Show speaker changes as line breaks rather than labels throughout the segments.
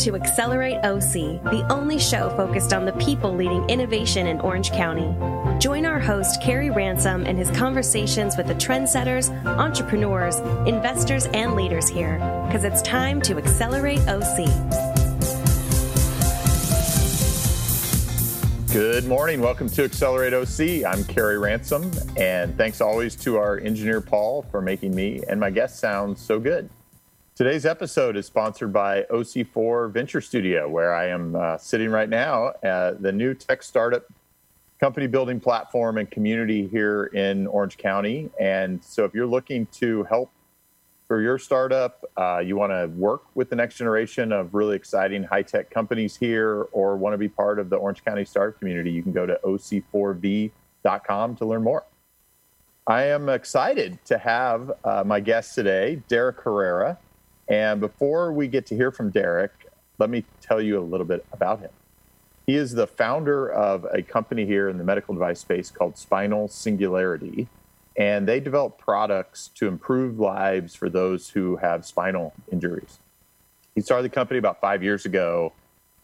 to Accelerate OC, the only show focused on the people leading innovation in Orange County. Join our host, Carey Ransom, and his conversations with the trendsetters, entrepreneurs, investors, and leaders here, because it's time to Accelerate OC.
Good morning. Welcome to Accelerate OC. I'm Carey Ransom, and thanks always to our engineer Paul for making me and my guests sound so good. Today's episode is sponsored by OC4 Venture Studio, where I am uh, sitting right now at the new tech startup company building platform and community here in Orange County. And so, if you're looking to help for your startup, uh, you want to work with the next generation of really exciting high tech companies here, or want to be part of the Orange County startup community, you can go to oc4v.com to learn more. I am excited to have uh, my guest today, Derek Herrera. And before we get to hear from Derek, let me tell you a little bit about him. He is the founder of a company here in the medical device space called Spinal Singularity and they develop products to improve lives for those who have spinal injuries. He started the company about five years ago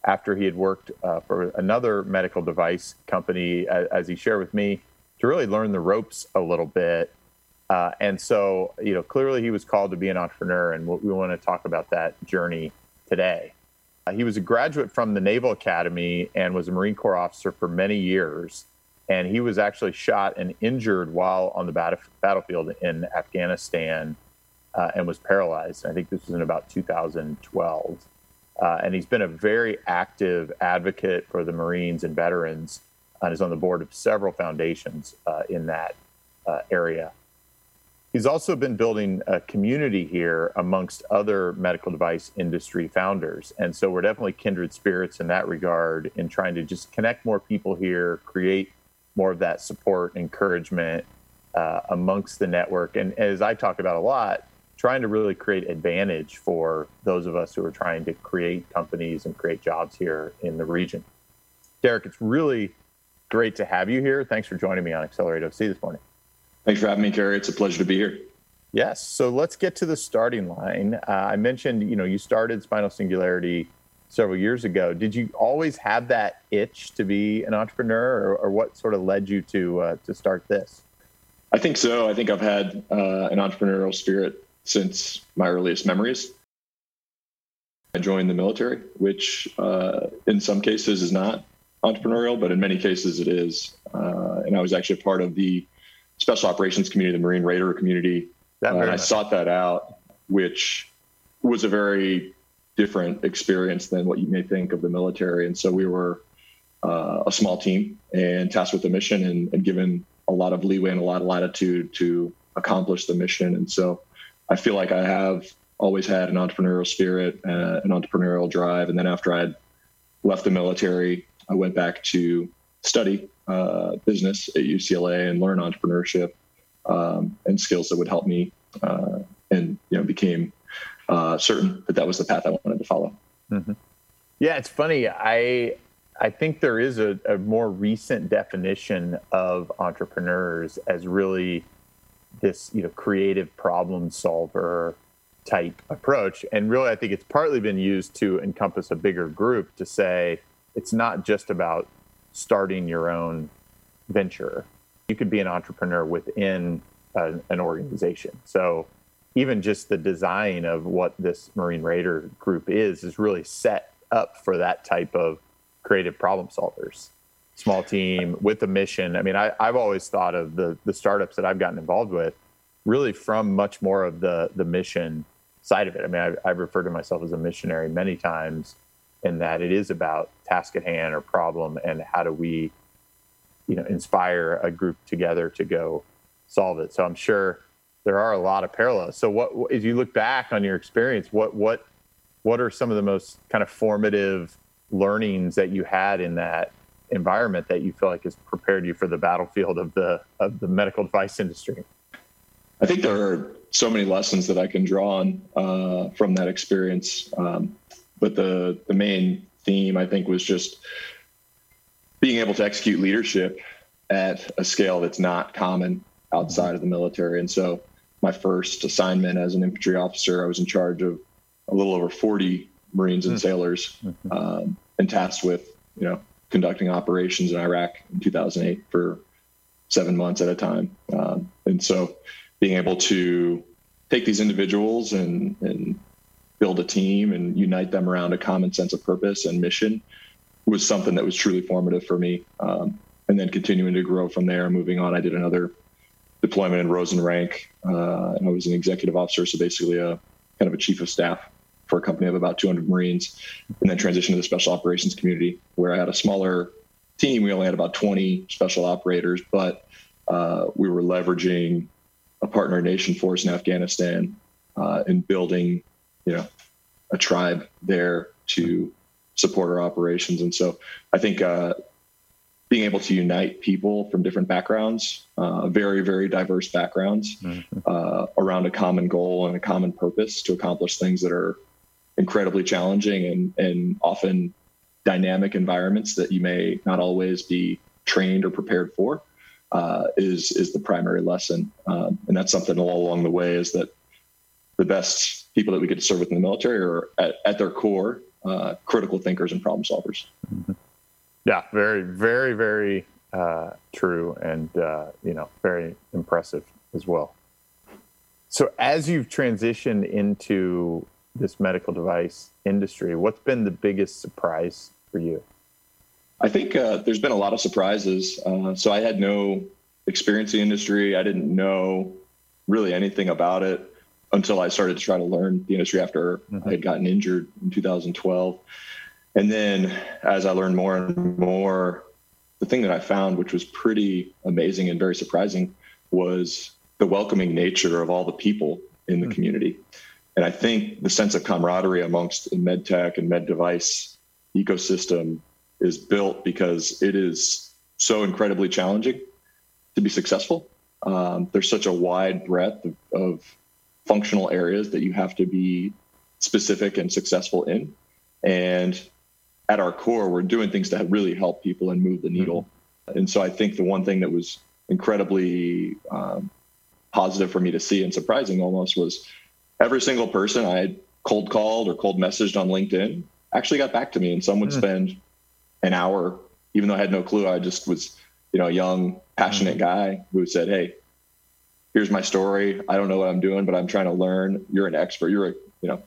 after he had worked uh, for another medical device company, as, as, he shared with me, to really learn the ropes a little bit. Uh, and so, you know, clearly he was called to be an entrepreneur, and we want to talk about that journey today. Uh, he was a graduate from the Naval Academy and was a Marine Corps officer for many years and he was actually shot and injured while on the bat- battlefield in Afghanistan uh, and was paralyzed. I think this was in about 2012. Uh, and he's been a very active advocate for the Marines and veterans and is on the board of several foundations uh, in that uh, area. He's also been building a community here amongst other medical device industry founders. And so we're definitely kindred spirits in that regard in trying to just connect more people here, create more of that support, encouragement uh, amongst the network. And as I talk about a lot, trying to really create advantage for those of us who are trying to create companies and create jobs here in the region. Derek, it's really great to have you here. Thanks for joining me on Accelerate OC this morning.
Thanks for having me, Carey. It's a pleasure to be here.
Yes. So let's get to the starting line. Uh, I mentioned, you know, you started Spinal Singularity several years ago. Did you always have that itch to be an entrepreneur, or, or what sort of led you to uh, to start this?
I think so. I think I've had uh, an entrepreneurial spirit since my earliest memories. I joined the military, which uh, in some cases is not entrepreneurial, but in many cases it is. Uh, and I was actually part of the special operations community, the Marine Raider community. Uh, I sought that out, which was a very different experience than what you may think of the military. And so we were uh, a small team and tasked with a mission and, and, given a lot of leeway and a lot of latitude to accomplish the mission. And so I feel like I have always had an entrepreneurial spirit, uh, an entrepreneurial drive. And then after I had left the military, I went back to study uh, business at UCLA and learn entrepreneurship um, and skills that would help me uh, and you know became uh, certain that that was the path I wanted to follow.
Mm-hmm. Yeah, it's funny. I I think there is a, a, more recent definition of entrepreneurs as really this you know creative problem solver type approach, and really I think it's partly been used to encompass a bigger group to say it's not just about starting your own venture. You could be an entrepreneur within a, an organization. So even just the design of what this Marine Raider group is is really set up for that type of creative problem solvers. Small team with a mission. I mean, I, have always thought of the the startups that I've gotten involved with really from much more of the the mission side of it. I mean, I've, I've referred to myself as a missionary many times in that it is about task at hand or problem and how do we, you know, inspire a group together to go solve it. So I'm sure there are a lot of parallels. So, what as you look back on your experience, what what what are some of the most kind of formative learnings that you had in that environment that you feel like has prepared you for the battlefield of the of the medical device industry?
I think there are so many lessons that I can draw on uh, from that experience, um, but the the main theme I think was just being able to execute leadership at a scale that's not common outside of the military, and so my first assignment as an infantry officer, I was in charge of a little over 40 Marines and mm-hmm. sailors mm-hmm. um, and tasked with, you know, conducting operations in Iraq in 2008 for seven months at a time. Um, and so being able to take these individuals and, and build a team and unite them around a common sense of purpose and mission was something that was truly formative for me. Um, and then continuing to grow from there, moving on, I did another deployment in Rosen rank. Uh, I was an executive officer, so basically a kind of a chief of staff for a company of about 200 Marines, and then transitioned to the special operations community where I had a smaller team. We only had about 20 special operators, but uh, we were leveraging a partner nation force in Afghanistan uh, and building, you know, a tribe there to support our operations. And so I think uh, being able to unite people from different backgrounds, uh, very, very diverse backgrounds, mm-hmm. uh, around a common goal and a common purpose to accomplish things that are incredibly challenging and, and often dynamic environments that you may not always be trained or prepared for uh, is is the primary lesson. Um, and that's something all along the way is that the best people that we get to serve with in the military are at, at their core uh, critical thinkers and problem solvers. Mm-hmm.
Yeah, very, very, very uh, true, and uh, you know, very impressive as well. So, as you've transitioned into this medical device industry, what's been the biggest surprise for you?
I think uh, there's been a lot of surprises. Uh, so, I had no experience in the industry. I didn't know really anything about it until I started to try to learn the industry after mm-hmm. I had gotten injured in 2012. And then as I learned more and more, the thing that I found, which was pretty amazing and very surprising, was the welcoming nature of all the people in the mm-hmm. community. And I think the sense of camaraderie amongst the med tech and med device ecosystem is built because it is so incredibly challenging to be successful. Um, there's such a wide breadth of, of functional areas that you have to be specific and successful in. And at our core, we're doing things to really help people and move the needle. Mm-hmm. And so I think the one thing that was incredibly um, positive for me to see and surprising almost was every single person I had cold called or cold messaged on LinkedIn actually got back to me and some would mm-hmm. spend an hour, even though I had no clue. I just was, you know, a young, passionate mm-hmm. guy who said, Hey, here's my story. I don't know what I'm doing, but I'm trying to learn. You're an expert. You're a, you know,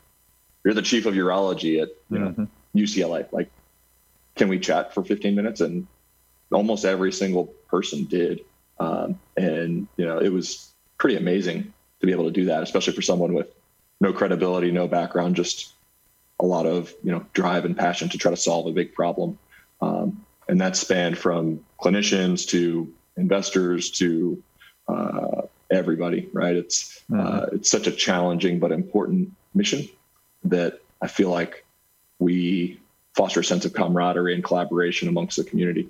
you're the chief of urology at, you know, UCLA. Like, can we chat for 15 minutes? And almost every single person did. Um, and, you know, it was pretty amazing to be able to do that, especially for someone with no credibility, no background, just a lot of, you know, drive and passion to try to solve a big problem. Um, and that spanned from clinicians to investors to uh, everybody, right? It's, mm-hmm. uh, it's such a challenging but important mission that I feel like we foster a sense of camaraderie and collaboration amongst the community.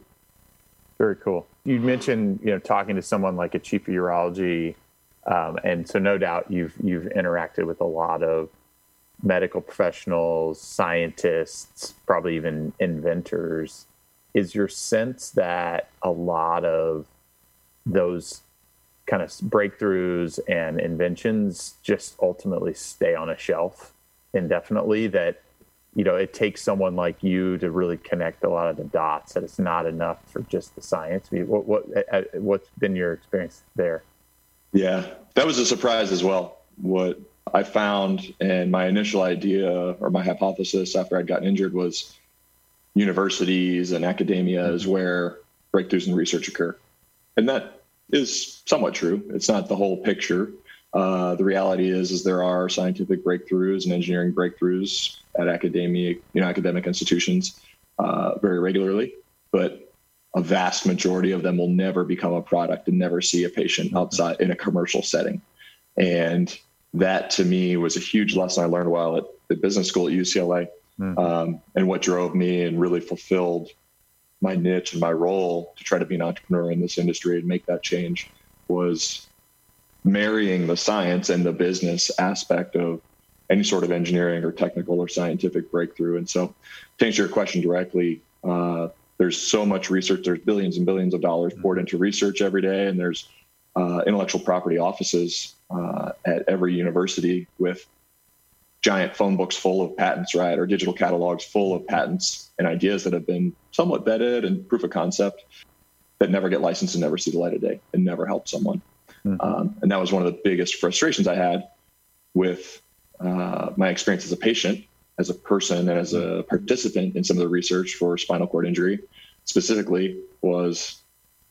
Very cool. You mentioned, you know, talking to someone like a chief of urology, um, and so no doubt you've you've interacted with a lot of medical professionals, scientists, probably even inventors. Is your sense that a lot of those kind of breakthroughs and inventions just ultimately stay on a shelf indefinitely? That you know, it takes someone like you to really connect a lot of the dots. That it's not enough for just the science. What, what what's been your experience there?
Yeah, that was a surprise as well. What I found and my initial idea or my hypothesis after I'd gotten injured was universities and academia mm-hmm. is where breakthroughs in research occur, and that is somewhat true. It's not the whole picture. Uh, the reality is, is there are scientific breakthroughs and engineering breakthroughs at academic, you know, academic institutions uh, very regularly, but a vast majority of them will never become a product and never see a patient outside in a commercial setting. And that to me was a huge lesson I learned while at the business school at UCLA. Mm-hmm. Um, and what drove me and really fulfilled my niche and my role to try to be an entrepreneur in this industry and make that change was marrying the science and the business aspect of any sort of engineering or technical or scientific breakthrough. And so, to answer your question directly, uh, there's so much research. There's billions and billions of dollars poured into research every day, and there's uh, intellectual property offices uh, at every university with giant phone books full of patents, right, or digital catalogs full of patents and ideas that have been somewhat vetted and proof of concept that never get licensed and never see the light of day and never help someone. Mm-hmm. Um, and that was one of the biggest frustrations I had with uh, my experience as a patient, as a person, and as a participant in some of the research for spinal cord injury, specifically, was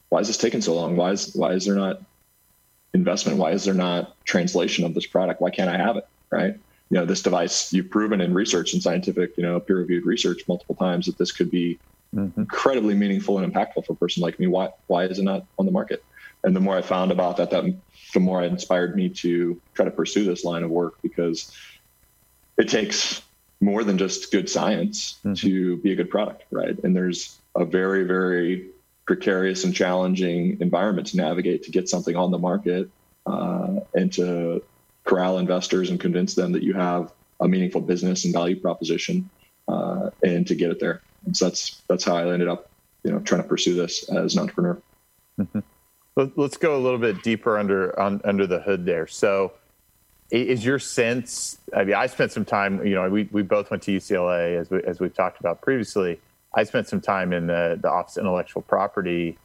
why is this taking so long? Why is why is there not investment? Why is there not translation of this product? Why can't I have it? Right? You know, this device you've proven in research and scientific, you know, peer-reviewed research multiple times that this could be mm-hmm. incredibly meaningful and impactful for a person like me. Why why is it not on the market? And the more I found about that, that the more it inspired me to try to pursue this line of work because it takes more than just good science mm-hmm. to be a good product, right? And there's a very, very precarious and challenging environment to navigate to get something on the market uh, and to corral investors and convince them that you have a meaningful business and value proposition uh, and to get it there. And so that's that's how I ended up, you know, trying to pursue this as an entrepreneur.
Mm-hmm. Let's go a little bit deeper under on, under the hood there. So, is your sense? I mean, I spent some time. You know, we, we both went to UCLA as we as we've talked about previously. I spent some time in the the Office of Intellectual Property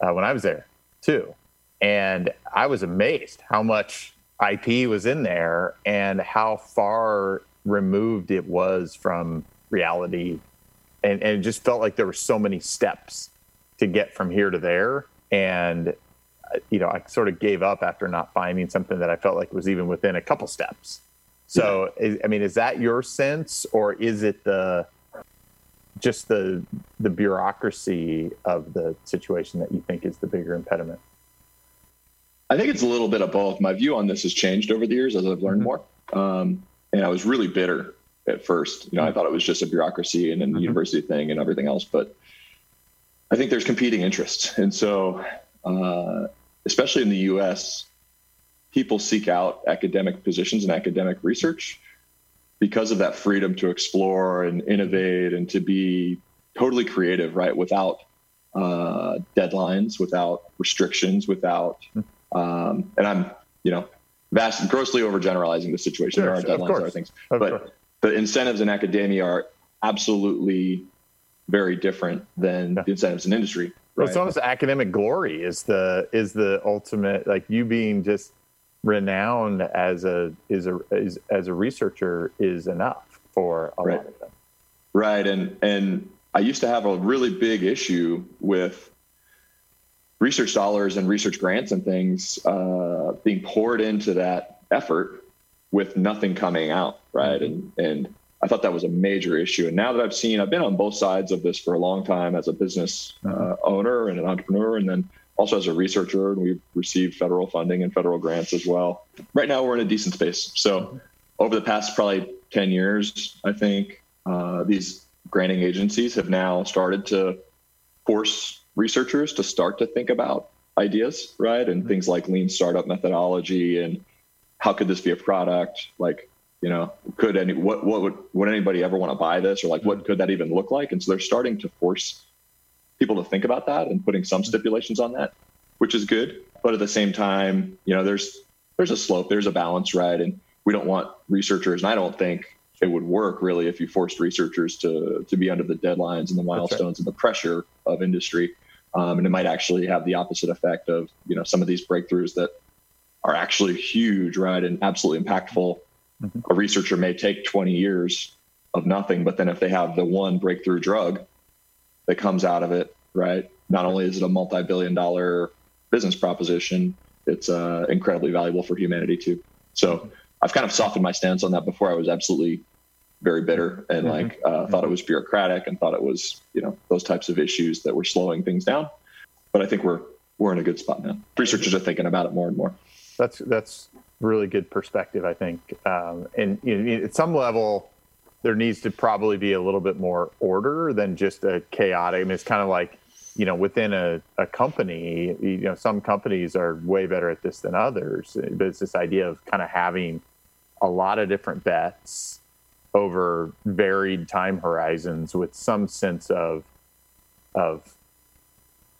uh, when I was there too, and I was amazed how much IP was in there and how far removed it was from reality, and and it just felt like there were so many steps to get from here to there and uh, you know, I sort of gave up after not finding something that I felt like was even within a couple steps. So, yeah. is, I mean, is that your sense, or is it the just the the bureaucracy of the situation that you think is the bigger impediment?
I think it's a little bit of both. My view on this has changed over the years as I've learned mm-hmm. more, um, and I was really bitter at first. You know, I mm-hmm. thought it was just a bureaucracy and a mm-hmm. university thing and everything else, but I think there's competing interests, and so uh, especially in the US, people seek out academic positions and academic research because of that freedom to explore and innovate and to be totally creative, right? Without uh, deadlines, without restrictions, without, um, and I'm, you know, vast, grossly overgeneralizing the situation. Sure, there are deadlines, there are things, of but course. the incentives in academia are absolutely very different than yeah. the incentives in industry.
Right. It's almost academic glory is the is the ultimate like you being just renowned as a is a is, as a researcher is enough for a
right.
lot of them.
Right, and and I used to have a really big issue with research dollars and research grants and things uh, being poured into that effort with nothing coming out. Right, mm-hmm. and and I thought that was a major issue. And now that I've seen, I've been on both sides of this for a long time as a business uh, owner and an entrepreneur, and then also as a researcher. And we've received federal funding and federal grants as well. Right now, we're in a decent space. So, over the past probably 10 years, I think uh, these granting agencies have now started to force researchers to start to think about ideas, right? And mm-hmm. things like lean startup methodology and how could this be a product? Like, you know could any what what would would anybody ever want to buy this? Or like what mm-hmm. could that even look like? And so they're starting to force people to think about that and putting some mm-hmm. stipulations on that which is good. But at the same time you know there's there's a slope there's a balance right? And we don't want researchers and i don't think it would work really if you forced researchers to to be under the deadlines and the milestones and the pressure of industry um, and it might actually have the opposite effect of you know some of these breakthroughs that are actually huge right and absolutely impactful Mm-hmm. A researcher may take 20 years of nothing, but then if they have the one breakthrough drug that comes out of it, right? Not only is it a multi-billion dollar business proposition, it's uh, incredibly valuable for humanity too. So I've kind of softened my stance on that. Before I was absolutely very bitter and mm-hmm. like uh, thought it was bureaucratic and thought it was you know those types of issues that were slowing things down. But I think we're we're in a good spot now. Researchers are thinking about it more and more.
That's that's really good perspective, I think. Um, and you know, at some level, there needs to probably be a little bit more order than just a chaotic. I mean, it's kind of like, you know, within a, a company, you know, some companies are way better at this than others. But it's this idea of kind of having a lot of different bets over varied time horizons with some sense of of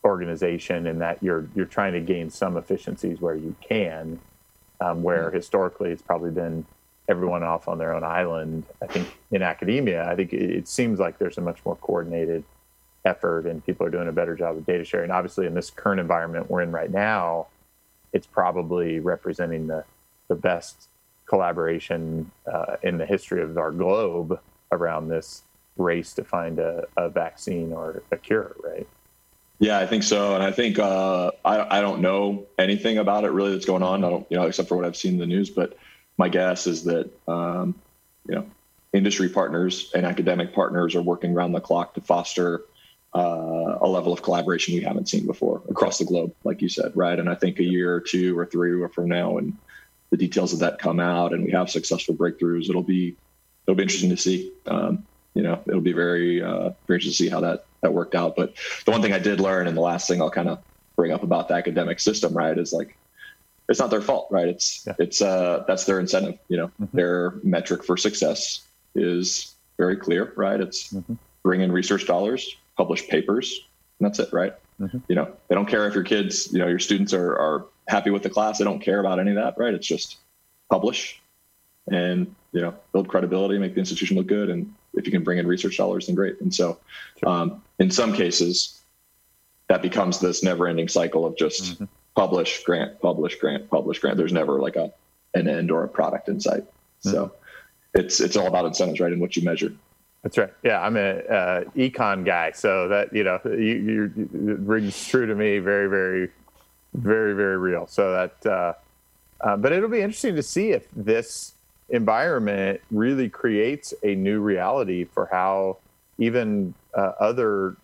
organization and that you're you're trying to gain some efficiencies where you can um, where historically it's probably been everyone off on their own island. I think in academia, I think it, it seems like there's a much more coordinated effort and people are doing a better job of data sharing. Obviously, in this current environment we're in right now, it's probably representing the, the best collaboration uh, in the history of our globe around this race to find a, a vaccine or a cure, right?
Yeah, I think so, and I think uh, I I don't know anything about it really that's going on. I don't, you know, except for what I've seen in the news. But my guess is that um, you know, industry partners and academic partners are working around the clock to foster uh, a level of collaboration we haven't seen before across the globe, like you said, right? And I think a year or two or three from now, and the details of that come out, and we have successful breakthroughs, it'll be it'll be interesting to see. Um, you know, it'll be very uh, very interesting to see how that that worked out. But the one thing I did learn, and the last thing I'll kind of bring up about the academic system, right, is like it's not their fault, right? It's yeah. it's uh that's their incentive. You know, mm-hmm. their metric for success is very clear, right? It's mm-hmm. bring in research dollars, publish papers, and that's it, right? Mm-hmm. You know, they don't care if your kids, you know, your students are are happy with the class. They don't care about any of that, right? It's just publish and you know build credibility, make the institution look good, and if you can bring in research dollars, then great. And so, um, in some cases, that becomes this never-ending cycle of just mm-hmm. publish, grant, publish, grant, publish, grant. There's never like a an end or a product in sight. Mm-hmm. So, it's it's all about incentives, right, and what you measure.
That's right. Yeah, I'm a uh, econ guy, so that you know, you, you, it rings true to me. Very, very, very, very real. So that, uh, uh, but it'll be interesting to see if this environment really creates a new reality for how even uh, other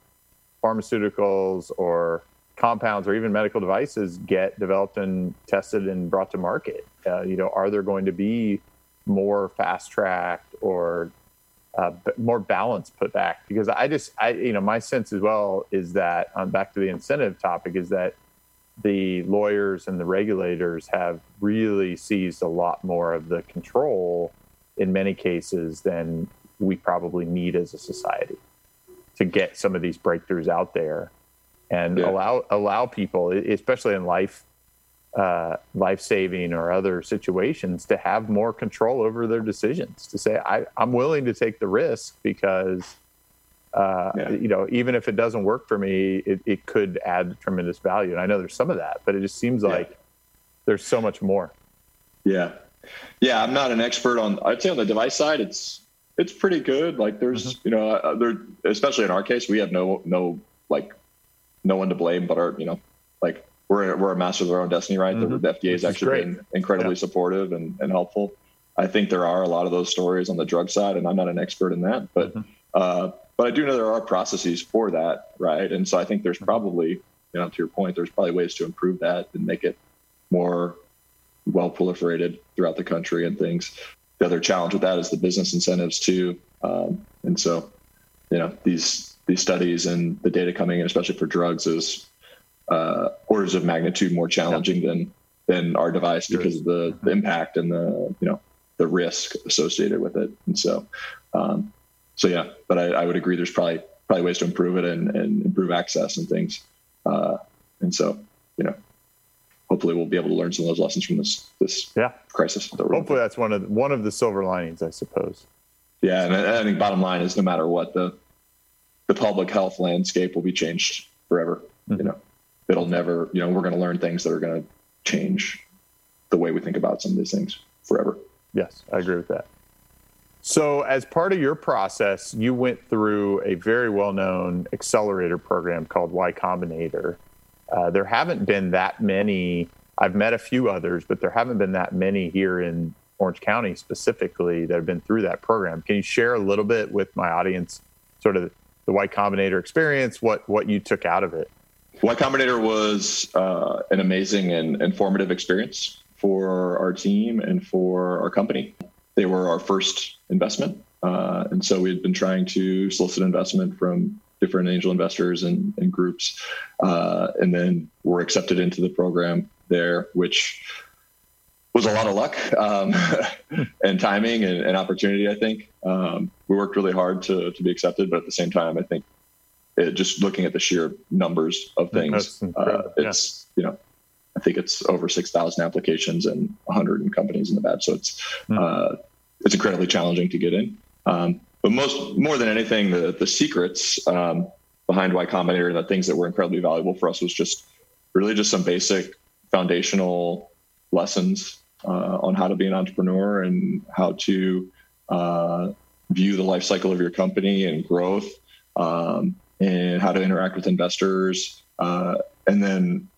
pharmaceuticals or compounds or even medical devices get developed and tested and brought to market. Uh, you know, are there going to be more fast tracked or uh, more balance put back? Because I just, I you know, my sense as well is that um, back to the incentive topic is that the lawyers and the regulators have really seized a lot more of the control in many cases than we probably need as a society to get some of these breakthroughs out there and yeah. allow allow people, especially in life uh, life saving or other situations, to have more control over their decisions. To say, I, I'm willing to take the risk because uh, yeah. you know, even if it doesn't work for me, it, it could add tremendous value. And I know there's some of that, but it just seems like yeah. there's so much more.
Yeah. Yeah. I'm not an expert on, I'd say on the device side, it's, it's pretty good. Like there's, mm-hmm. you know, uh, there, especially in our case, we have no, no, like no one to blame, but our, you know, like we're, we're a master of our own destiny, right? Mm-hmm. The, the FDA has actually been incredibly yeah. supportive and, and helpful. I think there are a lot of those stories on the drug side, and I'm not an expert in that, but mm-hmm. uh, but I do know there are processes for that, right? And so I think there's mm-hmm. probably, you know, to your point, there's probably ways to improve that and make it more well proliferated throughout the country and things. The other challenge with that is the business incentives too. Um, and so, you know, these these studies and the data coming in, especially for drugs, is uh, orders of magnitude more challenging yeah. than than our device because of the, the, impact and the you know the risk associated with it. And so, um, so yeah, but I, I, would agree. There's probably probably ways to improve it and, and improve access and things. Uh, and so, you know, hopefully we'll be able to learn some of those lessons from this this
yeah.
crisis. That
hopefully that's one of the, one of the silver linings, I suppose.
Yeah, and I, I think bottom line is no matter what the the public health landscape will be changed forever. Mm-hmm. You know, it'll never. You know, we're going to learn things that are going to change the way we think about some of these things forever.
Yes, I agree with that. So, as part of your process, you went through a very well known accelerator program called Y Combinator. Uh, there haven't been that many, I've met a few others, but there haven't been that many here in Orange County specifically that have been through that program. Can you share a little bit with my audience, sort of the Y Combinator experience, what, what you took out of it?
Y Combinator was uh, an amazing and informative experience for our team and for our company. They were our first investment. Uh, and so we had been trying to solicit investment from different angel investors and, and groups. Uh, and then were accepted into the program there, which was a lot of luck um, and timing and, and, opportunity, I think. Um, we worked really hard to, to be accepted, but at the same time, I think it, just looking at the sheer numbers of things, uh, it's, yeah. you know, I think it's over 6,000 applications and 100 companies in the batch. So it's, mm. uh, it's incredibly challenging to get in. Um, but most, more than anything, the the secrets um, behind Y Combinator and the things that were incredibly valuable for us was just really just some basic foundational lessons uh, on how to be an entrepreneur and how to uh, view the life cycle of your company and growth um, and how to interact with investors. Uh, and then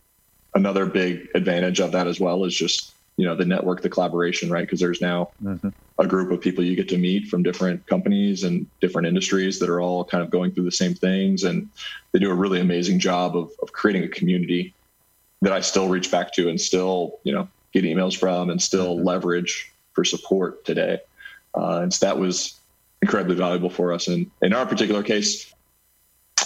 another big advantage of that as well is just you know the network the collaboration right because there's now mm-hmm. a group of people you get to meet from different companies and different industries that are all kind of going through the same things and they do a really amazing job of, of creating a community that i still reach back to and still you know get emails from and still mm-hmm. leverage for support today uh, and so that was incredibly valuable for us and in our particular case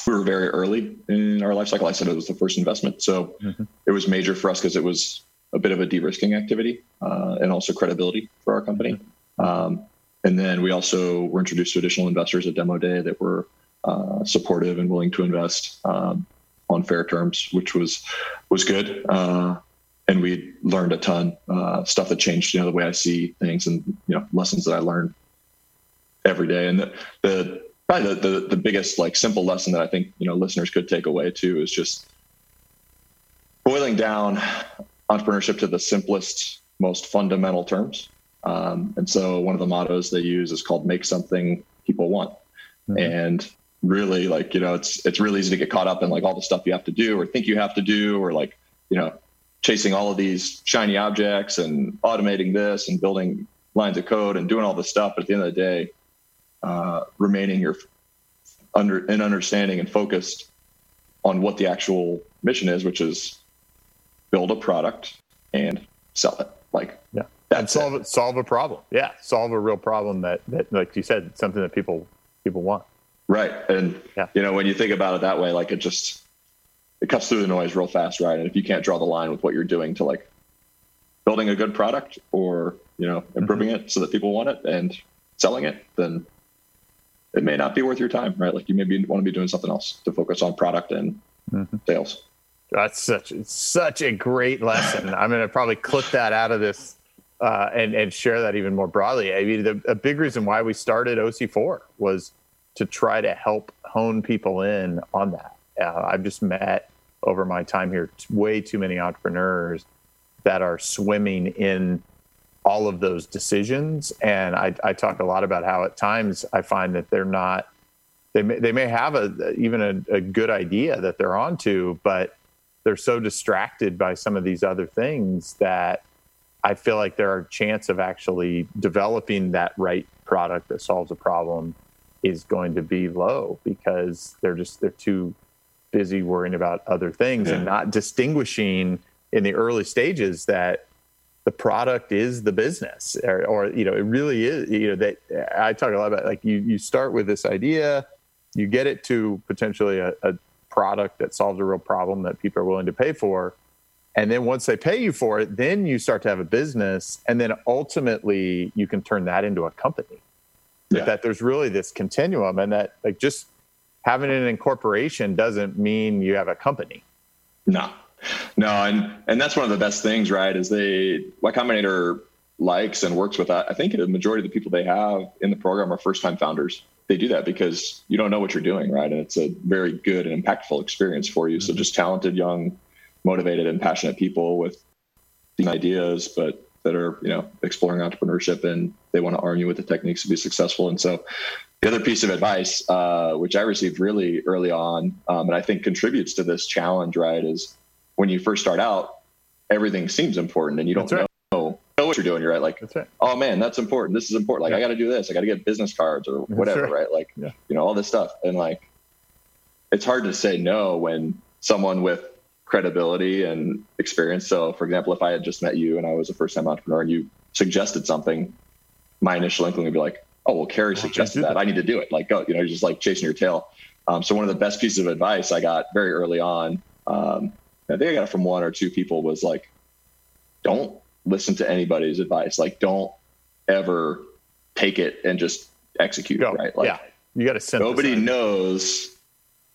we were very early in our life cycle. I said it was the first investment, so mm-hmm. it was major for us because it was a bit of a de-risking activity uh, and also credibility for our company. Mm-hmm. Um, and then we also were introduced to additional investors at demo day that were uh, supportive and willing to invest um, on fair terms, which was was good. Uh, and we learned a ton uh, stuff that changed, you know, the way I see things and you know lessons that I learned every day. And the, the probably the, the, the biggest like simple lesson that I think you know listeners could take away too is just boiling down entrepreneurship to the simplest, most fundamental terms. Um, and so one of the mottos they use is called "Make something people want," mm-hmm. and really like you know it's it's really easy to get caught up in like all the stuff you have to do or think you have to do or like you know chasing all of these shiny objects and automating this and building lines of code and doing all this stuff. But at the end of the day, uh, remaining your under and understanding and focused on what the actual mission is, which is build a product and sell it. Like
yeah, and solve it. Solve a problem. Yeah, solve a real problem that that like you said, something that people people want.
Right, and yeah. you know when you think about it that way, like it just it cuts through the noise real fast, right? And if you can't draw the line with what you're doing to like building a good product or you know improving mm-hmm. it so that people want it and selling it, then it may not be worth your time, right? Like you maybe want to be doing something else to focus on product and mm-hmm. sales.
That's such such a great lesson. I'm going to probably clip that out of this uh, and and share that even more broadly. I mean, the, a big reason why we started OC4 was to try to help hone people in on that. Uh, I've just met over my time here way too many entrepreneurs that are swimming in all of those decisions. And I, I, talk a lot about how at times I find that they're not, they may, they may have a, even a, a good idea that they're onto, but they're so distracted by some of these other things that I feel like there are chance of actually developing that right product that solves a problem is going to be low because they're just they're too busy worrying about other things yeah. and not distinguishing in the early stages that the product is the business or, or, you know it really is you know that i talk a lot about like you you start with this idea you get it to potentially a, a product that solves a real problem that people are willing to pay for. And then once they pay you for it then you start to have a business and then ultimately you can turn that into a company. Yeah. that there's really this continuum and that like just having an incorporation doesn't mean you have a company.
No no, and and that's one of the best things, right? Is they Y Combinator likes and works with that. I think the majority of the people they have in the program are first time founders. They do that because you don't know what you're doing, right? And it's a very good and impactful experience for you. Mm-hmm. So just talented, young, motivated, and passionate people with these ideas, but that are you know exploring entrepreneurship and they want to arm you with the techniques to be successful. And so the other piece of advice, uh, which I received really early on, um, and I think contributes to this challenge, right, is when you first start out, everything seems important and you don't right. know, know what you're doing. You're right. Like, right. oh man, that's important. This is important. Like yeah. I got to do this. I got to get business cards or whatever. Right. right. Like, yeah. you know, all this stuff. And like, it's hard to say no when someone with credibility and experience. So for example, if I had just met you and I was a first time entrepreneur and you suggested something, my initial inkling would be like, oh, well, Carey suggested that. that. I need to do it. Like, go, you know, you're just like chasing your tail. Um, so one of the best pieces of advice I got very early on, um, I think I got it from one or two people was like, don't listen to anybody's advice. Like, don't ever take it and just execute. Go. Right? Like,
yeah, you got to. Sense.
Nobody knows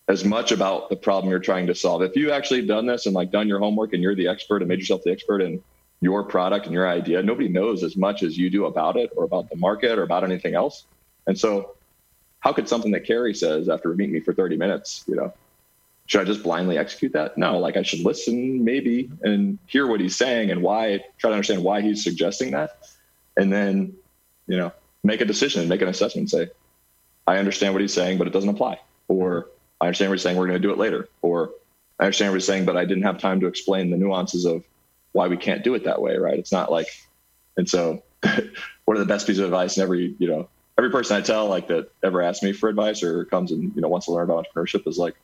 as much about the problem you're trying to solve. If you actually done this and like done your homework and you're the expert and made yourself the expert in your product and your idea. Nobody knows as much as you do about it or about the market or about anything else. And so, how could something that Carey says after meeting me for 30 minutes, you know, should I just blindly execute that? No, like I should listen maybe and hear what he's saying and why, try to understand why he's suggesting that. And then, you know, make a decision, and make an assessment, say, I understand what he's saying, but it doesn't apply. Or I understand what he's saying, we're going to do it later. Or I understand what he's saying, but I didn't have time to explain the nuances of why we can't do it that way, right? It's not like, and so one of the best pieces of advice and every, you know, every person I tell like that ever asks me for advice or comes and, you know, wants to learn about entrepreneurship is like,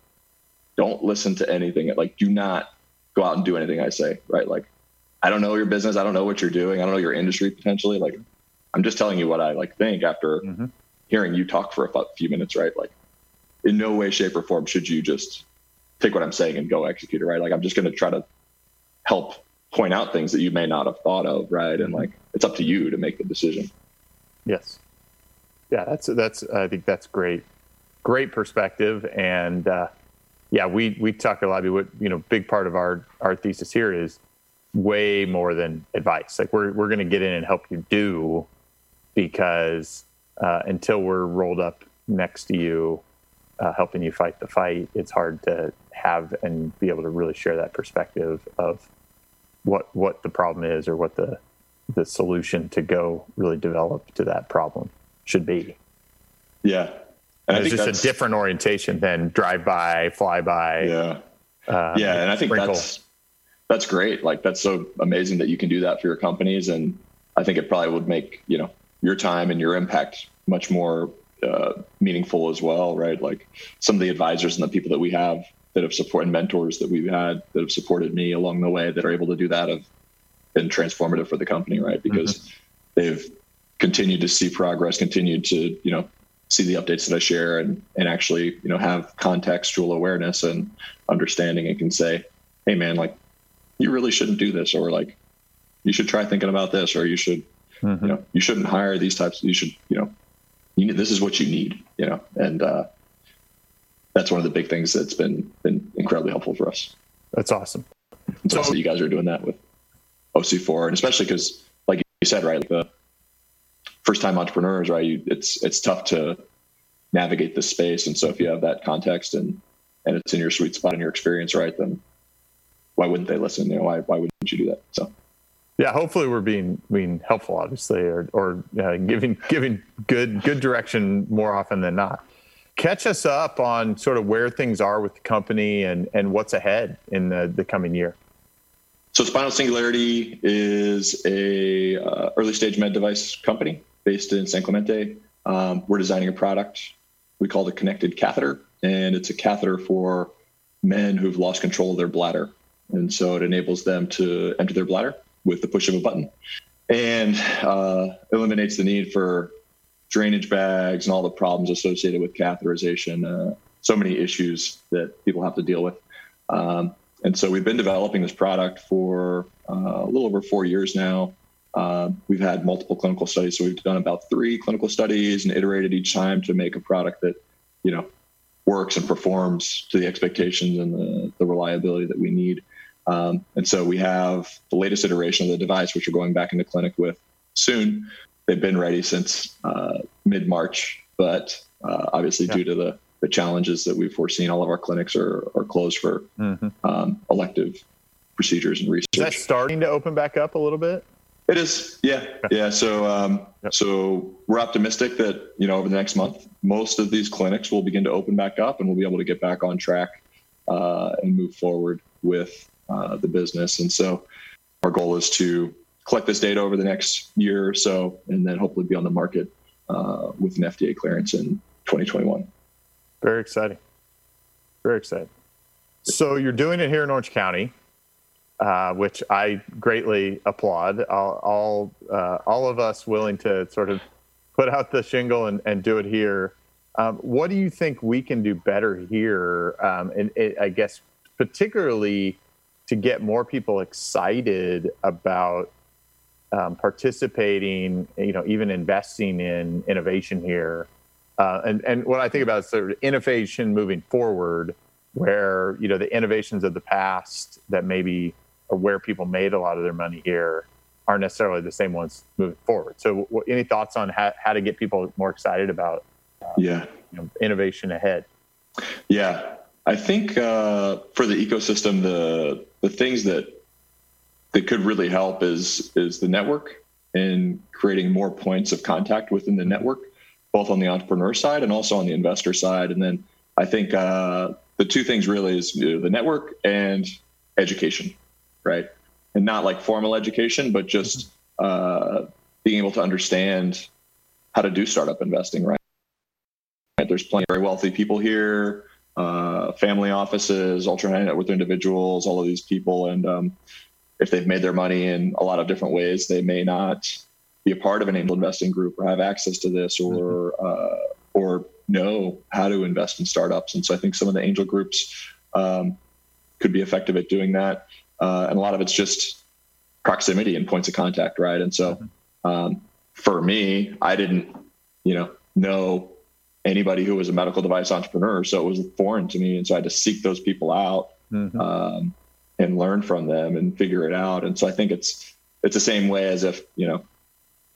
don't listen to anything. Like, do not go out and do anything I say, right? Like, I don't know your business. I don't know what you're doing. I don't know your industry potentially. Like, I'm just telling you what I like think after mm-hmm. hearing you talk for a few minutes, right? Like, in no way, shape, or form should you just take what I'm saying and go execute it, right? Like, I'm just going to try to help point out things that you may not have thought of, right? And like, it's up to you to make the decision.
Yes. Yeah, that's that's. I think that's great, great perspective, and uh, yeah, we we talk a lot about you know. Big part of our our thesis here is way more than advice. Like we're we're going to get in and help you do because uh, until we're rolled up next to you, uh, helping you fight the fight, it's hard to have and be able to really share that perspective of what what the problem is or what the the solution to go really develop to that problem should be.
Yeah,
and it's just a different orientation than drive by, fly by.
Yeah, uh, yeah, and I think sprinkle. that's that's great. Like that's so amazing that you can do that for your companies, and I think it probably would make you know your time and your impact much more uh, meaningful as well, right? Like some of the advisors and the people that we have that have supported mentors that we've had that have supported me along the way that are able to do that have been transformative for the company, right? Because mm-hmm. they've continued to see progress, continued to you know see the updates that I share, and and actually you know have contextual awareness and understanding, and can say, hey man, like you really shouldn't do this, or like you should try thinking about this, or you should mm-hmm. you know you shouldn't hire these types. You should you know you need, this is what you need, you know, and uh, that's one of the big things that's been been incredibly helpful for us.
That's awesome.
It's so, awesome that you guys are doing that with OC4, and especially because, like you said, right, like the first time entrepreneurs, right, you, it's it's tough to navigate this space, and so if you have that context and and it's in your sweet spot and your experience, right, then why wouldn't they listen? You know, why why wouldn't you do that? So.
Yeah, hopefully we're being being helpful, obviously, or or uh, giving giving good good direction more often than not catch us up on sort of where things are with the company and, and what's ahead in the, the coming year.
So Spinal Singularity is a uh, early stage med device company based in San Clemente. Um, we're designing a product we call the connected catheter, and it's a catheter for men who've lost control of their bladder. And so it enables them to enter their bladder with the push of a button and uh, eliminates the need for drainage bags and all the problems associated with catheterization. Uh, so many issues that people have to deal with. Um, and so we've been developing this product for uh, a little over four years now. Uh, we've had multiple clinical studies, so we've done about three clinical studies and iterated each time to make a product that, you know, works and performs to the expectations and the, the reliability that we need. Um, and so we have the latest iteration of the device, which we're going back into clinic with soon, they've been ready since uh, mid March, but uh, obviously yeah. due to the the challenges that we've foreseen, all of our clinics are are closed for mm-hmm. um, elective procedures and research.
Is that starting to open back up a little bit?
It is, yeah, yeah. So, um, yep. so we're optimistic that you know over the next month, most of these clinics will begin to open back up, and we'll be able to get back on track uh, and move forward with uh, the business. And so, our goal is to collect this data over the next year or so, and then hopefully be on the market uh, with an FDA clearance in 2021.
Very exciting. Very exciting. So you're doing it here in Orange County, uh, which I greatly applaud. All all, uh, all, of us willing to sort of put out the shingle and, and do it here. Um, what do you think we can do better here? Um, and it, I guess particularly to get more people excited about um, participating, you know, even investing in innovation here. Uh, and, and what I think about is sort of innovation moving forward, where, you know, the innovations of the past that maybe or where people made a lot of their money here aren't necessarily the same ones moving forward. So, what, any thoughts on how, how to get people more excited about
uh, yeah
you know, innovation ahead?
Yeah, I think uh, for the ecosystem, the the things that that could really help is is the network and creating more points of contact within the network, both on the entrepreneur side and also on the investor side. And then I think uh, the two things really is you know, the network and education, right? And not like formal education, but just uh, being able to understand how to do startup investing, right? There's plenty of very wealthy people here, uh, family offices, ultra high net worth individuals, all of these people, and um, if they've made their money in a lot of different ways, they may not be a part of an angel investing group or have access to this or mm-hmm. uh, or know how to invest in startups. And so I think some of the angel groups um, could be effective at doing that. Uh, and a lot of it's just proximity and points of contact, right? And so um, for me, I didn't, you know, know anybody who was a medical device entrepreneur, so it was foreign to me, and so I had to seek those people out. Mm-hmm. Um, and learn from them and figure it out. And so I think it's it's the same way as if you know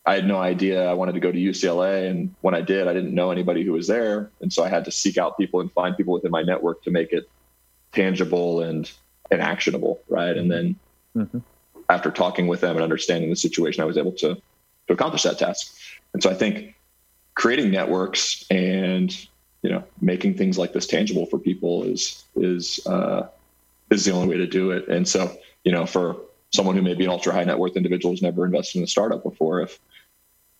I had no idea I wanted to go to UCLA, and when I did, I didn't know anybody who was there, and so I had to seek out people and find people within my network to make it tangible and and actionable, right? And then mm-hmm. after talking with them and understanding the situation, I was able to to accomplish that task. And so I think creating networks and you know making things like this tangible for people is is uh, is the only way to do it. And so, you know, for someone who may be an ultra high net worth individual who's never invested in a startup before, if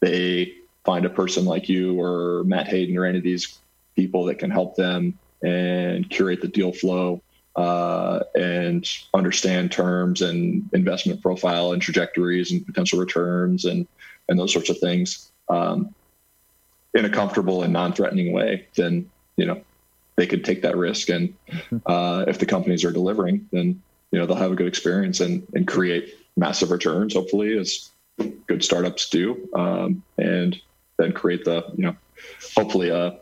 they find a person like you or Matt Hayden or any of these people that can help them and curate the deal flow uh, and understand terms and investment profile and trajectories and potential returns and and those sorts of things um, in a comfortable and non-threatening way, then you know they could take that risk. And mm-hmm. uh, if the companies are delivering, then you know they'll have a good experience and and create massive returns. Hopefully, as good startups do, um, and then create the you know hopefully a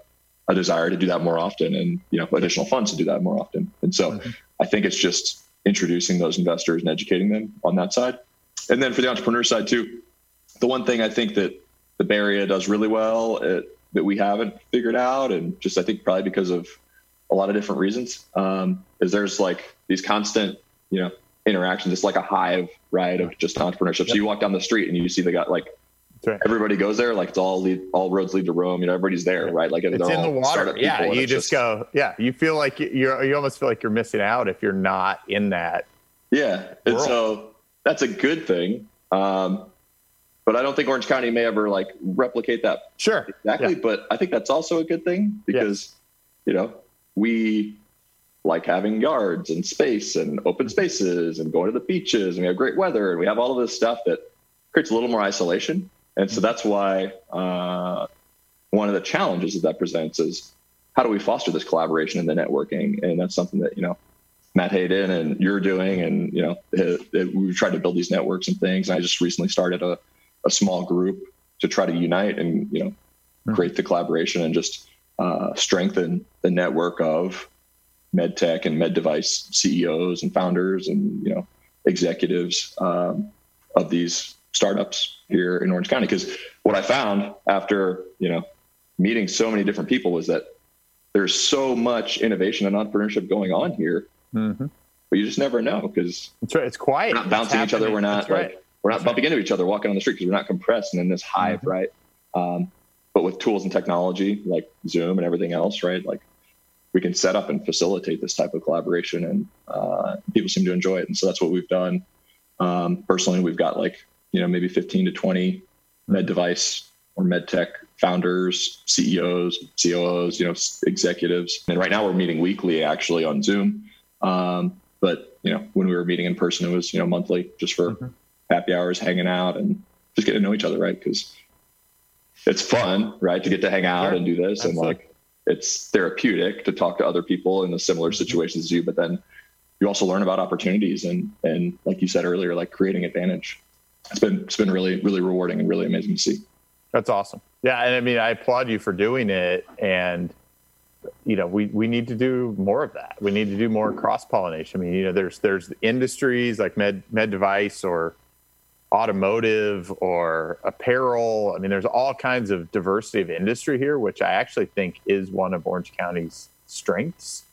a desire to do that more often and you know additional funds to do that more often. And so mm-hmm. I think it's just introducing those investors and educating them on that side. And then for the entrepreneur side too, the one thing I think that the Bay Area does really well it, that we haven't figured out, and just I think probably because of a lot of different reasons, um, is there's like these constant, you know, interactions. It's like a hive, right, of just entrepreneurship. Yep. So you walk down the street and you see they got like right. everybody goes there, like it's all lead, all roads lead to Rome. You know, everybody's there, right? Like
it's in the water. Yeah, you just, just, go. Yeah, you feel like you're you almost feel like you're missing out if you're not in that.
Yeah, and so that's a good thing. Um, but I don't think Orange County may ever like replicate that.
Sure.
Exactly. Yeah. But I think that's also a good thing because, yeah. you know, we like having yards and space and open spaces and going to the beaches and we have great weather and we have all of this stuff that creates a little more isolation. And so that's why uh, one of the challenges that that presents is how do we foster this collaboration and the networking? And that's something that, you know, Matt Hayden and you're doing, and you know, it, it, we've tried to build these networks and things. And I just recently started a a small group to try to unite and you know mm-hmm. create the collaboration and just uh, strengthen the network of med tech and med device CEOs and founders and you know executives um, of these startups here in Orange County. Because what I found after you know meeting so many different people was that there's so much innovation and entrepreneurship going on here, mm-hmm. but you just never know because
it's right. It's quiet.
We're not bouncing each other. We're not That's like right. We're not bumping into each other walking on the street because we're not compressed and in this hive, mm-hmm. right? Um, but with tools and technology like Zoom and everything else, right? Like we can set up and facilitate this type of collaboration, and uh, people seem to enjoy it. And so that's what we've done. Um, personally, we've got like you know maybe 15 to 20 med device or med tech founders, CEOs, COOs, you know, executives. And right now we're meeting weekly actually on Zoom. Um, but you know, when we were meeting in person, it was you know monthly just for mm-hmm happy hours, hanging out, and just getting to know each other, right? Because it's fun, right, to get to hang out sure. and do this, and like it's therapeutic to talk to other people in the similar mm-hmm. situations as you. But then you also learn about opportunities and and like you said earlier, like creating advantage. It's been it's been really really rewarding and really amazing to see.
That's awesome. Yeah, and I mean, I applaud you for doing it, and you know, we, we need to do more of that. We need to do more cross pollination. I mean, you know, there's there's industries like med med device or automotive or apparel. I mean, there's all kinds of diversity of industry here, which I actually think is one of Orange County's strengths.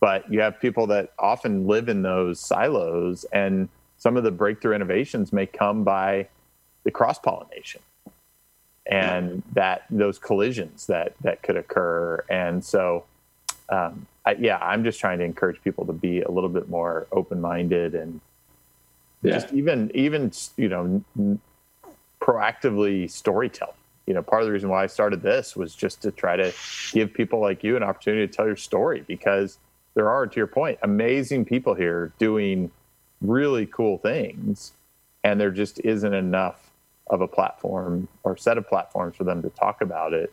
But you have people that often live in those silos, and some of the breakthrough innovations may come by the cross pollination and that those collisions that that could occur. And so, um, I, yeah, I'm just trying to encourage people to be a little bit more open minded and yeah. just even even you know proactively storytelling. You know, part of the reason why I started this was just to try to give people like you an opportunity to tell your story because there are, to your point, amazing people here doing really cool things, and there just isn't enough of a platform or set of platforms for them to talk about it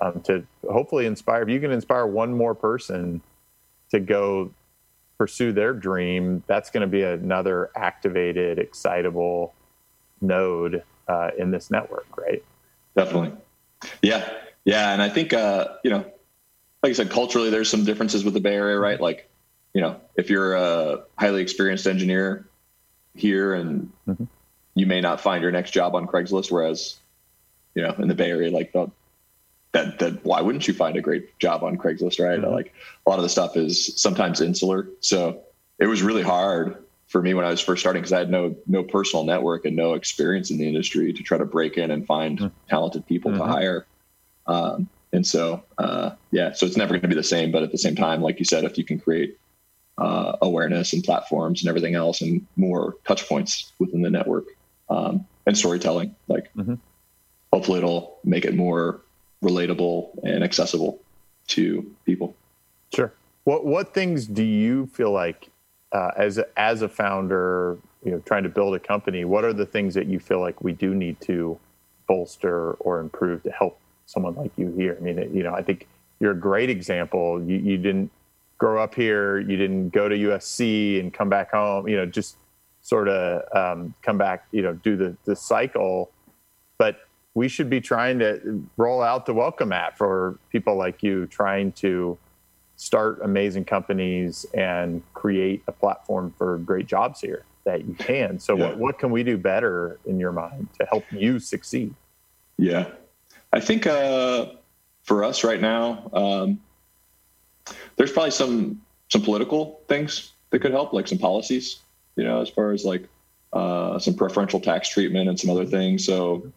um, to hopefully inspire if you can inspire one more person to go pursue their dream that's going to be another activated excitable node uh, in this network right?
Definitely. Yeah. Yeah and i think uh, you know like i said culturally there's some differences with the bay area right? Like you know if you're a highly experienced engineer here and mm-hmm you may not find your next job on Craigslist. Whereas, you know, in the Bay Area, like the, that, that why wouldn't you find a great job on Craigslist, right? Mm-hmm. Like a lot of the stuff is sometimes insular. So it was really hard for me when I was first starting because I had no no personal network and no experience in the industry to try to break in and find mm-hmm. talented people mm-hmm. to hire. Um, and so, uh, yeah, so it's never going to be the same. But at the same time, like you said, if you can create uh, awareness and platforms and everything else and more touch points within the network, um, and storytelling. Like, mm-hmm. hopefully, it'll make it more relatable and accessible to people.
Sure. What what things do you feel like uh, as a, as a founder, you know, trying to build a company? What are the things that you feel like we do need to bolster or improve to help someone like you here? I mean, you know, I think you're a great example. You, you didn't grow up here. You didn't go to USC and come back home. You know, just sort of um, come back, you know, do the, the cycle. But we should be trying to roll out the welcome app for people like you trying to start amazing companies and create a platform for great jobs here that you can. So yeah. what, what can we do better in your mind to help you succeed?
Yeah, I think uh, for us right now, um, there's probably some some political things that could help, like some policies you know, as far as like uh, some preferential tax treatment and some other things. So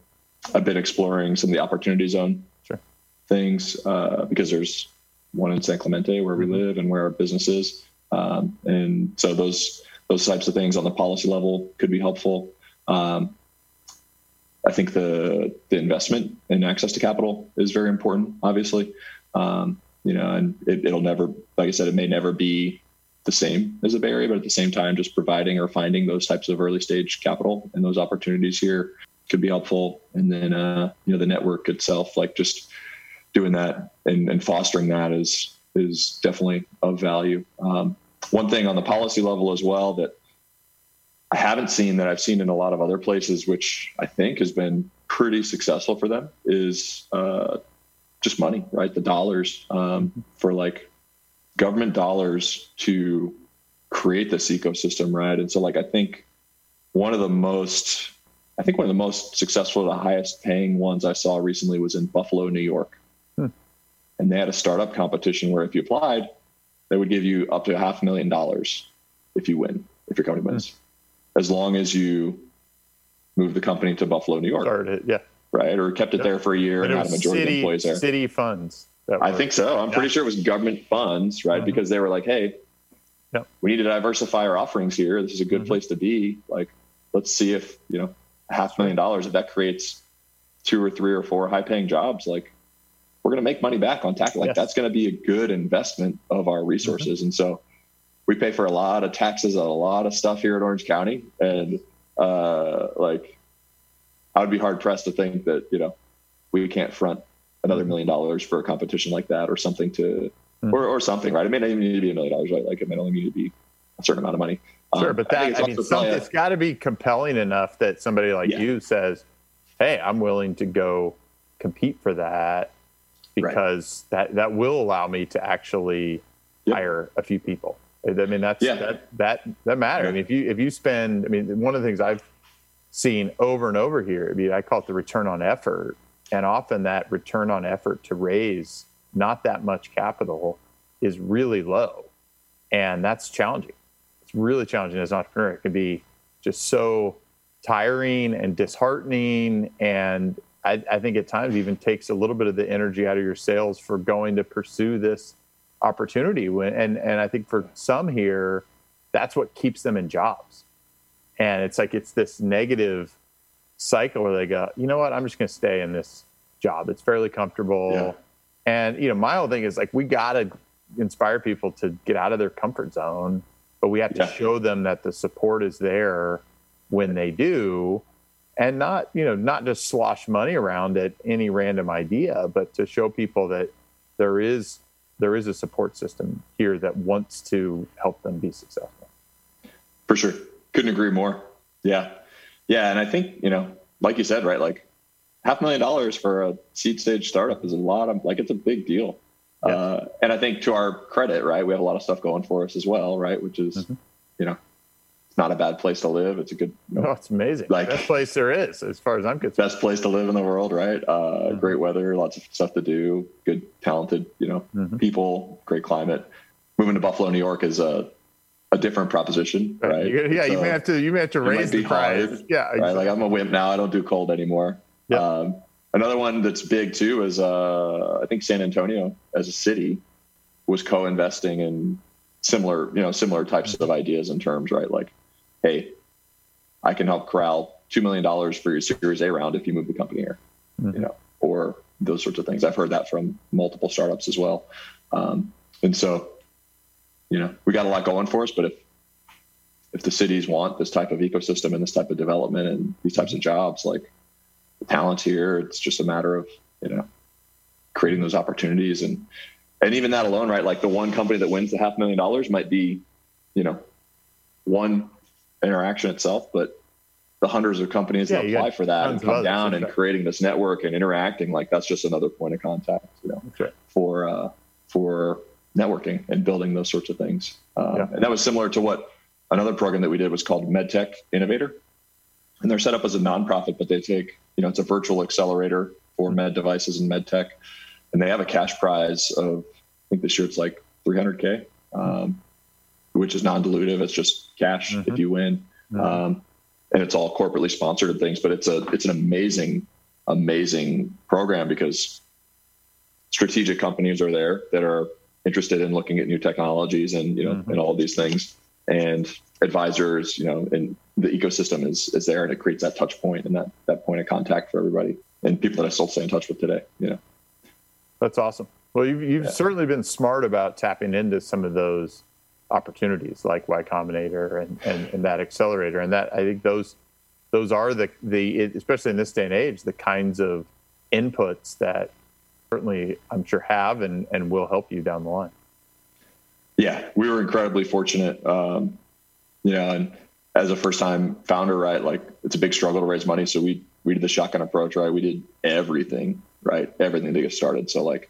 I've been exploring some of the opportunity zone sure. things uh, because there's one in San Clemente where we mm-hmm. live and where our business is. Um, and so those those types of things on the policy level could be helpful. Um, I think the the investment and access to capital is very important. Obviously, um, you know, and it, will never, like I said, it may never be the same as a Area, but at the same time, just providing or finding those types of early stage capital and those opportunities here could be helpful. And then, uh, you know, the network itself, like just doing that and, and fostering that is is definitely of value. Um, one thing on the policy level as well that I haven't seen that I've seen in a lot of other places, which I think has been pretty successful for them, is uh, just money, right? The dollars um, for like government dollars to create this ecosystem, right? And so, like, I think one of the most, I think one of the most successful, the highest paying ones I saw recently was in Buffalo, New York. Hmm. And they had a startup competition where if you applied, they would give you up to a half a million dollars if you win, if your company wins, hmm. as long as you move the company to Buffalo, New York.
Started it, yeah.
Right. Or kept it there for a year and, and had a majority
city,
of employees there.
City funds.
I think so. I'm yeah. pretty sure it was government funds, right? Mm-hmm. Because they were like, hey, yep. we need to diversify our offerings here. This is a good mm-hmm. place to be. Like, let's see if, you know, half a million dollars, if that creates two or three or four high paying jobs, like we're going to make money back on tax. Like yes. that's going to be a good investment of our resources. Mm-hmm. And so we pay for a lot of taxes a lot of stuff here in Orange County. And uh, like, I would be hard pressed to think that, you know, we can't front another million dollars for a competition like that or something to mm. or, or something right it may not even need to be a million dollars right like it may only need to be a certain amount of money
sure um, but that i, I mean something, it's got to be compelling enough that somebody like yeah. you says hey i'm willing to go compete for that because right. that that will allow me to actually yep. hire a few people. I mean, that's yeah. that that that matters. Yeah. I mean, if you if you spend, I mean, one of the things I've seen over and over here, I mean, I call it the return on effort, and often that return on effort to raise not that much capital is really low, and that's challenging. It's really challenging as an entrepreneur. It can be just so tiring and disheartening, and I, I think at times even takes a little bit of the energy out of your sails for going to pursue this opportunity. And and I think for some here, that's what keeps them in jobs. And it's like it's this negative cycle where they go, you know what, I'm just going to stay in this job. It's fairly comfortable. Yeah. And you know, my whole thing is like we got to inspire people to get out of their comfort zone, but we have to yeah. show them that the support is there when they do and not you know not just slosh money around at any random idea but to show people that there is there is a support system here that wants to help them be successful.
For sure. Couldn't agree more. Yeah. Yeah. And I think, you know, like you said, right, like half a million dollars for a seed stage startup is a lot of like it's a big deal. Yeah. Uh, and I think to our credit, right, we have a lot of stuff going for us as well, right? Which is, mm-hmm. you know, it's not a bad place to live. It's a good.
You know, oh, it's amazing. Like best place there is, as far as I'm concerned.
Best place to live in the world, right? Uh, mm-hmm. Great weather, lots of stuff to do, good, talented, you know, mm-hmm. people, great climate. Moving to Buffalo, New York is a a different proposition, right?
yeah, so you may have to you may have to raise the price. Yeah,
exactly. right. Like I'm a wimp now. I don't do cold anymore. Um, another one that's big too is uh, I think San Antonio as a city was co-investing in similar you know similar types of ideas and terms, right? Like hey, I can help corral two million dollars for your Series A round if you move the company here, mm-hmm. you know, or those sorts of things. I've heard that from multiple startups as well, um, and so, you know, we got a lot going for us. But if if the cities want this type of ecosystem and this type of development and these types of jobs, like the talent here, it's just a matter of you know creating those opportunities and and even that alone, right? Like the one company that wins the half million dollars might be, you know, one interaction itself, but the hundreds of companies yeah, that apply for that and come down and creating this network and interacting, like that's just another point of contact, you know, okay. for uh, for networking and building those sorts of things. Um, yeah. And that was similar to what another program that we did was called MedTech Innovator, and they're set up as a nonprofit, but they take you know it's a virtual accelerator for med devices and med tech, and they have a cash prize of I think this year it's like 300k. Um, which is non-dilutive. It's just cash mm-hmm. if you win, mm-hmm. um, and it's all corporately sponsored and things. But it's a it's an amazing, amazing program because strategic companies are there that are interested in looking at new technologies and you know mm-hmm. and all of these things, and advisors, you know, and the ecosystem is is there, and it creates that touch point and that that point of contact for everybody and people that I still stay in touch with today. You know,
that's awesome. Well, you've, you've yeah. certainly been smart about tapping into some of those opportunities like Y Combinator and, and, and, that accelerator. And that I think those those are the the especially in this day and age the kinds of inputs that certainly I'm sure have and and will help you down the line.
Yeah, we were incredibly fortunate. Um, you know, and as a first time founder, right, like it's a big struggle to raise money. So we we did the shotgun approach, right? We did everything, right? Everything to get started. So like,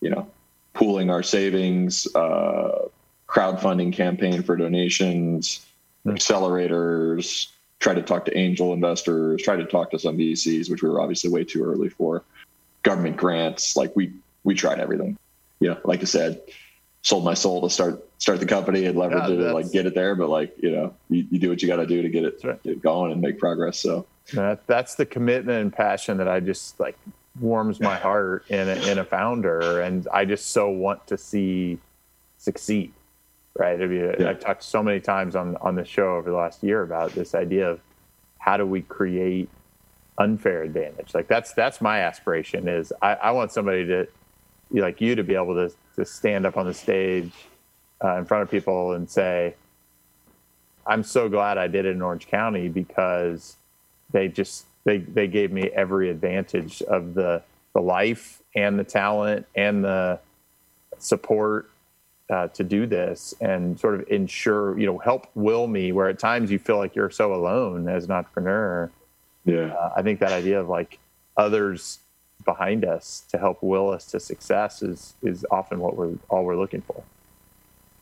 you know, pooling our savings, uh, crowdfunding campaign for donations, accelerators, try to talk to angel investors, try to talk to some VCs, which we were obviously way too early for. Government grants, like we we tried everything. You know, like I said, sold my soul to start start the company and leverage yeah, it and like get it there. But like you know, you, you do what you got to do to get it, right. get it going and make progress. So
that, that's the commitment and passion that I just like warms my heart in a, in a founder, and I just so want to see succeed right? I mean, yeah. I've talked so many times on on the show over the last year about this idea of how do we create unfair advantage. Like that's that's my aspiration. Is I, I want somebody to like you to be able to to stand up on the stage uh, in front of people and say, "I'm so glad I did it in Orange County because they just they they gave me every advantage of the the life and the talent and the support uh, to do this and sort of ensure, you know, help will me where at times you feel like you're so alone as an entrepreneur.
Yeah. Uh,
I think that idea of like others behind us to help will us to success is is often what we're all we're looking for.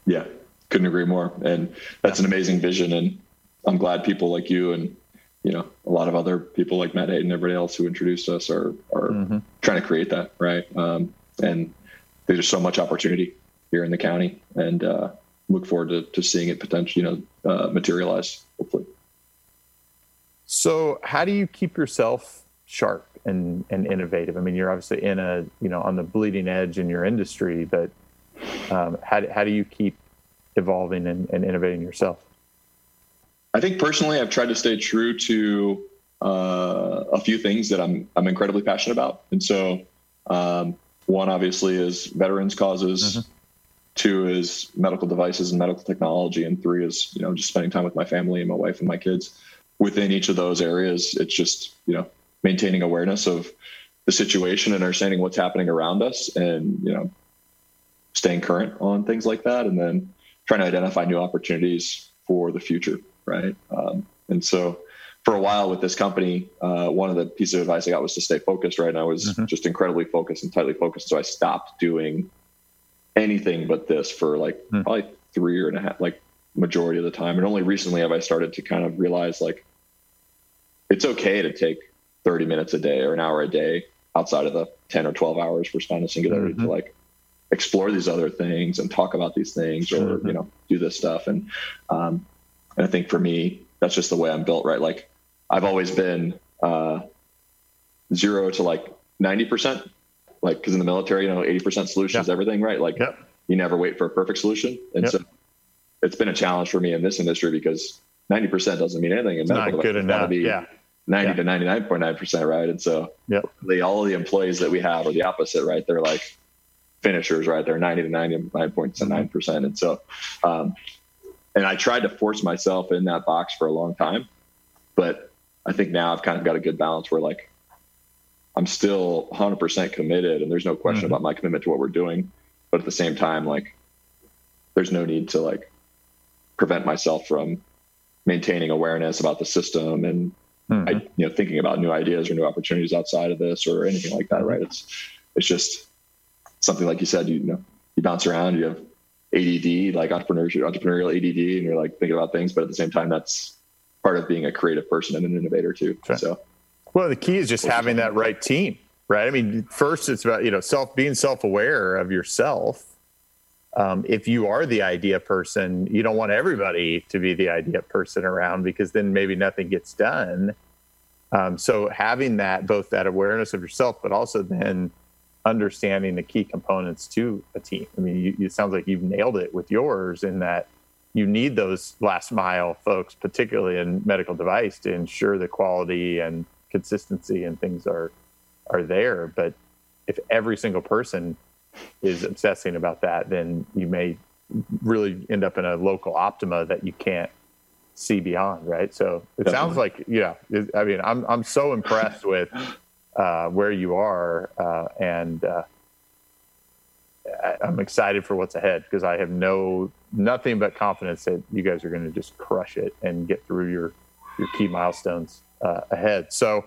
Yeah, couldn't agree more. And that's an amazing vision. And I'm glad people like you and you know a lot of other people like Matt Hayden and everybody else who introduced us are are mm-hmm. trying to create that right. Um, and there's just so much opportunity here in the county, and uh, look forward to, to seeing it potentially you know uh, materialize hopefully.
So, how do you keep yourself sharp and, and innovative? I mean, you're obviously in a you know on the bleeding edge in your industry, but um, how how do you keep evolving and, and innovating yourself?
I think personally, I've tried to stay true to uh, a few things that I'm I'm incredibly passionate about, and so um, one obviously is veterans causes. Mm-hmm. Two is medical devices and medical technology, and three is you know just spending time with my family and my wife and my kids. Within each of those areas, it's just you know maintaining awareness of the situation and understanding what's happening around us, and you know staying current on things like that, and then trying to identify new opportunities for the future right? Um, and so for a while with this company, uh, one of the pieces of advice I got was to stay focused, right? And I was mm-hmm. just incredibly focused and tightly focused. So I stopped doing anything but this for like mm. probably three or and a half, like majority of the time. And only recently have I started to kind of realize like it's okay to take 30 minutes a day or an hour a day outside of the 10 or 12 hours for Spinal Singularity mm-hmm. to like explore these other things and talk about these things or, mm-hmm. you know, do this stuff. And, um, and I think for me, that's just the way I'm built, right? Like I've always been uh, zero to like 90%, like, cause in the military, you know, 80% solution is everything, right? Like yep. you never wait for a perfect solution. And yep. so it's been a challenge for me in this industry because 90% doesn't mean anything.
And not good enough. Be yeah.
90 yeah. to 99.9%, right? And so yep. all of the employees that we have are the opposite, right? They're like finishers, right? They're 90 to 99.9%. percent And so, um, and I tried to force myself in that box for a long time, but I think now I've kind of got a good balance where like I'm still 100% committed, and there's no question mm-hmm. about my commitment to what we're doing. But at the same time, like there's no need to like prevent myself from maintaining awareness about the system and mm-hmm. I, you know thinking about new ideas or new opportunities outside of this or anything like that. Right? It's it's just something like you said. You, you know, you bounce around. You have ADD, like entrepreneurship, entrepreneurial ADD, and you're like thinking about things, but at the same time, that's part of being a creative person and an innovator too. Sure. So,
well, the key is just having that right team, right? I mean, first it's about you know self being self aware of yourself. Um, if you are the idea person, you don't want everybody to be the idea person around because then maybe nothing gets done. Um, so having that both that awareness of yourself, but also then understanding the key components to a team. I mean, you, it sounds like you've nailed it with yours in that you need those last mile folks, particularly in medical device, to ensure the quality and consistency and things are are there. But if every single person is obsessing about that, then you may really end up in a local optima that you can't see beyond, right? So it Definitely. sounds like, yeah. I mean, I'm I'm so impressed with uh, where you are, uh, and uh, I'm excited for what's ahead because I have no nothing but confidence that you guys are going to just crush it and get through your your key milestones uh, ahead. So.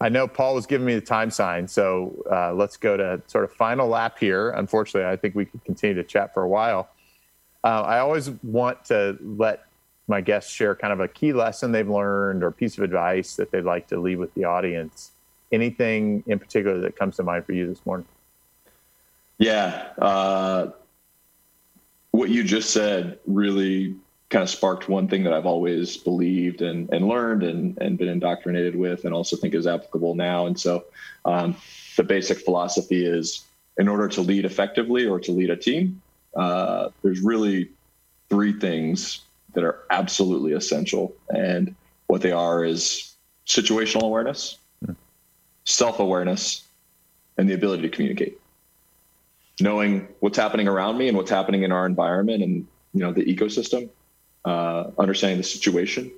I know Paul was giving me the time sign, so uh, let's go to sort of final lap here. Unfortunately, I think we could continue to chat for a while. Uh, I always want to let my guests share kind of a key lesson they've learned or piece of advice that they'd like to leave with the audience anything in particular that comes to mind for you this morning?
Yeah. Uh, what you just said really kind of sparked one thing that I've always believed and, and learned and, and been indoctrinated with, and also think is applicable now. And so um, the basic philosophy is in order to lead effectively or to lead a team, uh, there's really three things that are absolutely essential. And what they are is situational awareness, self awareness, and the ability to communicate. Knowing what's happening around me and what's happening in our environment and you know the ecosystem, uh, understanding the situation,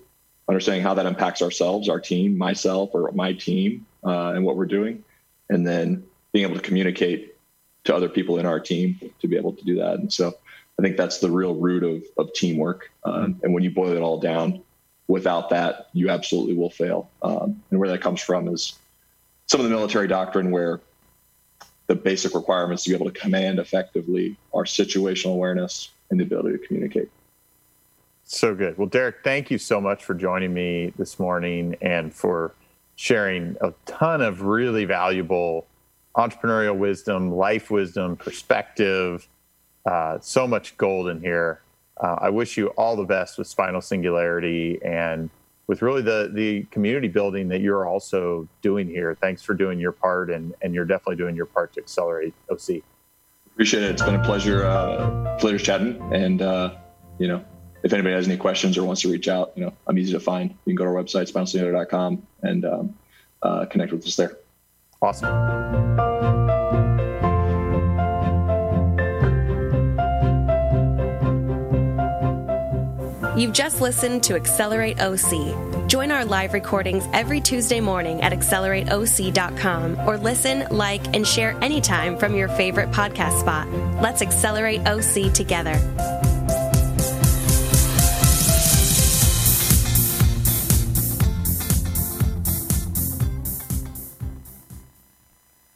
understanding how that impacts ourselves, our team, myself or my team, uh, and what we're doing, and then being able to communicate to other people in our team to be able to do that. And so I think that's the real root of, of teamwork. Um, and when you boil it all down, without that, you absolutely will fail. Um, and where that comes from is some of the military doctrine where the basic requirements to be able to command effectively are situational awareness and the ability to communicate.
So good. Well, Derek, thank you so much for joining me this morning and for sharing a ton of really valuable entrepreneurial wisdom, life wisdom, perspective. Uh, so much gold in here. Uh, I wish you all the best with Spinal Singularity and with really the the community building that you're also doing here. Thanks for doing your part, and and you're definitely doing your part to accelerate OC.
Appreciate it. It's been a pleasure, uh, pleasure chatting, and uh, you know, if anybody has any questions or wants to reach out, you know, I'm easy to find. You can go to our website, spinalsingularity.com, and um, uh, connect with us there.
Awesome.
You've just listened to Accelerate OC. Join our live recordings every Tuesday morning at accelerateoc.com or listen, like, and share anytime from your favorite podcast spot. Let's accelerate OC together.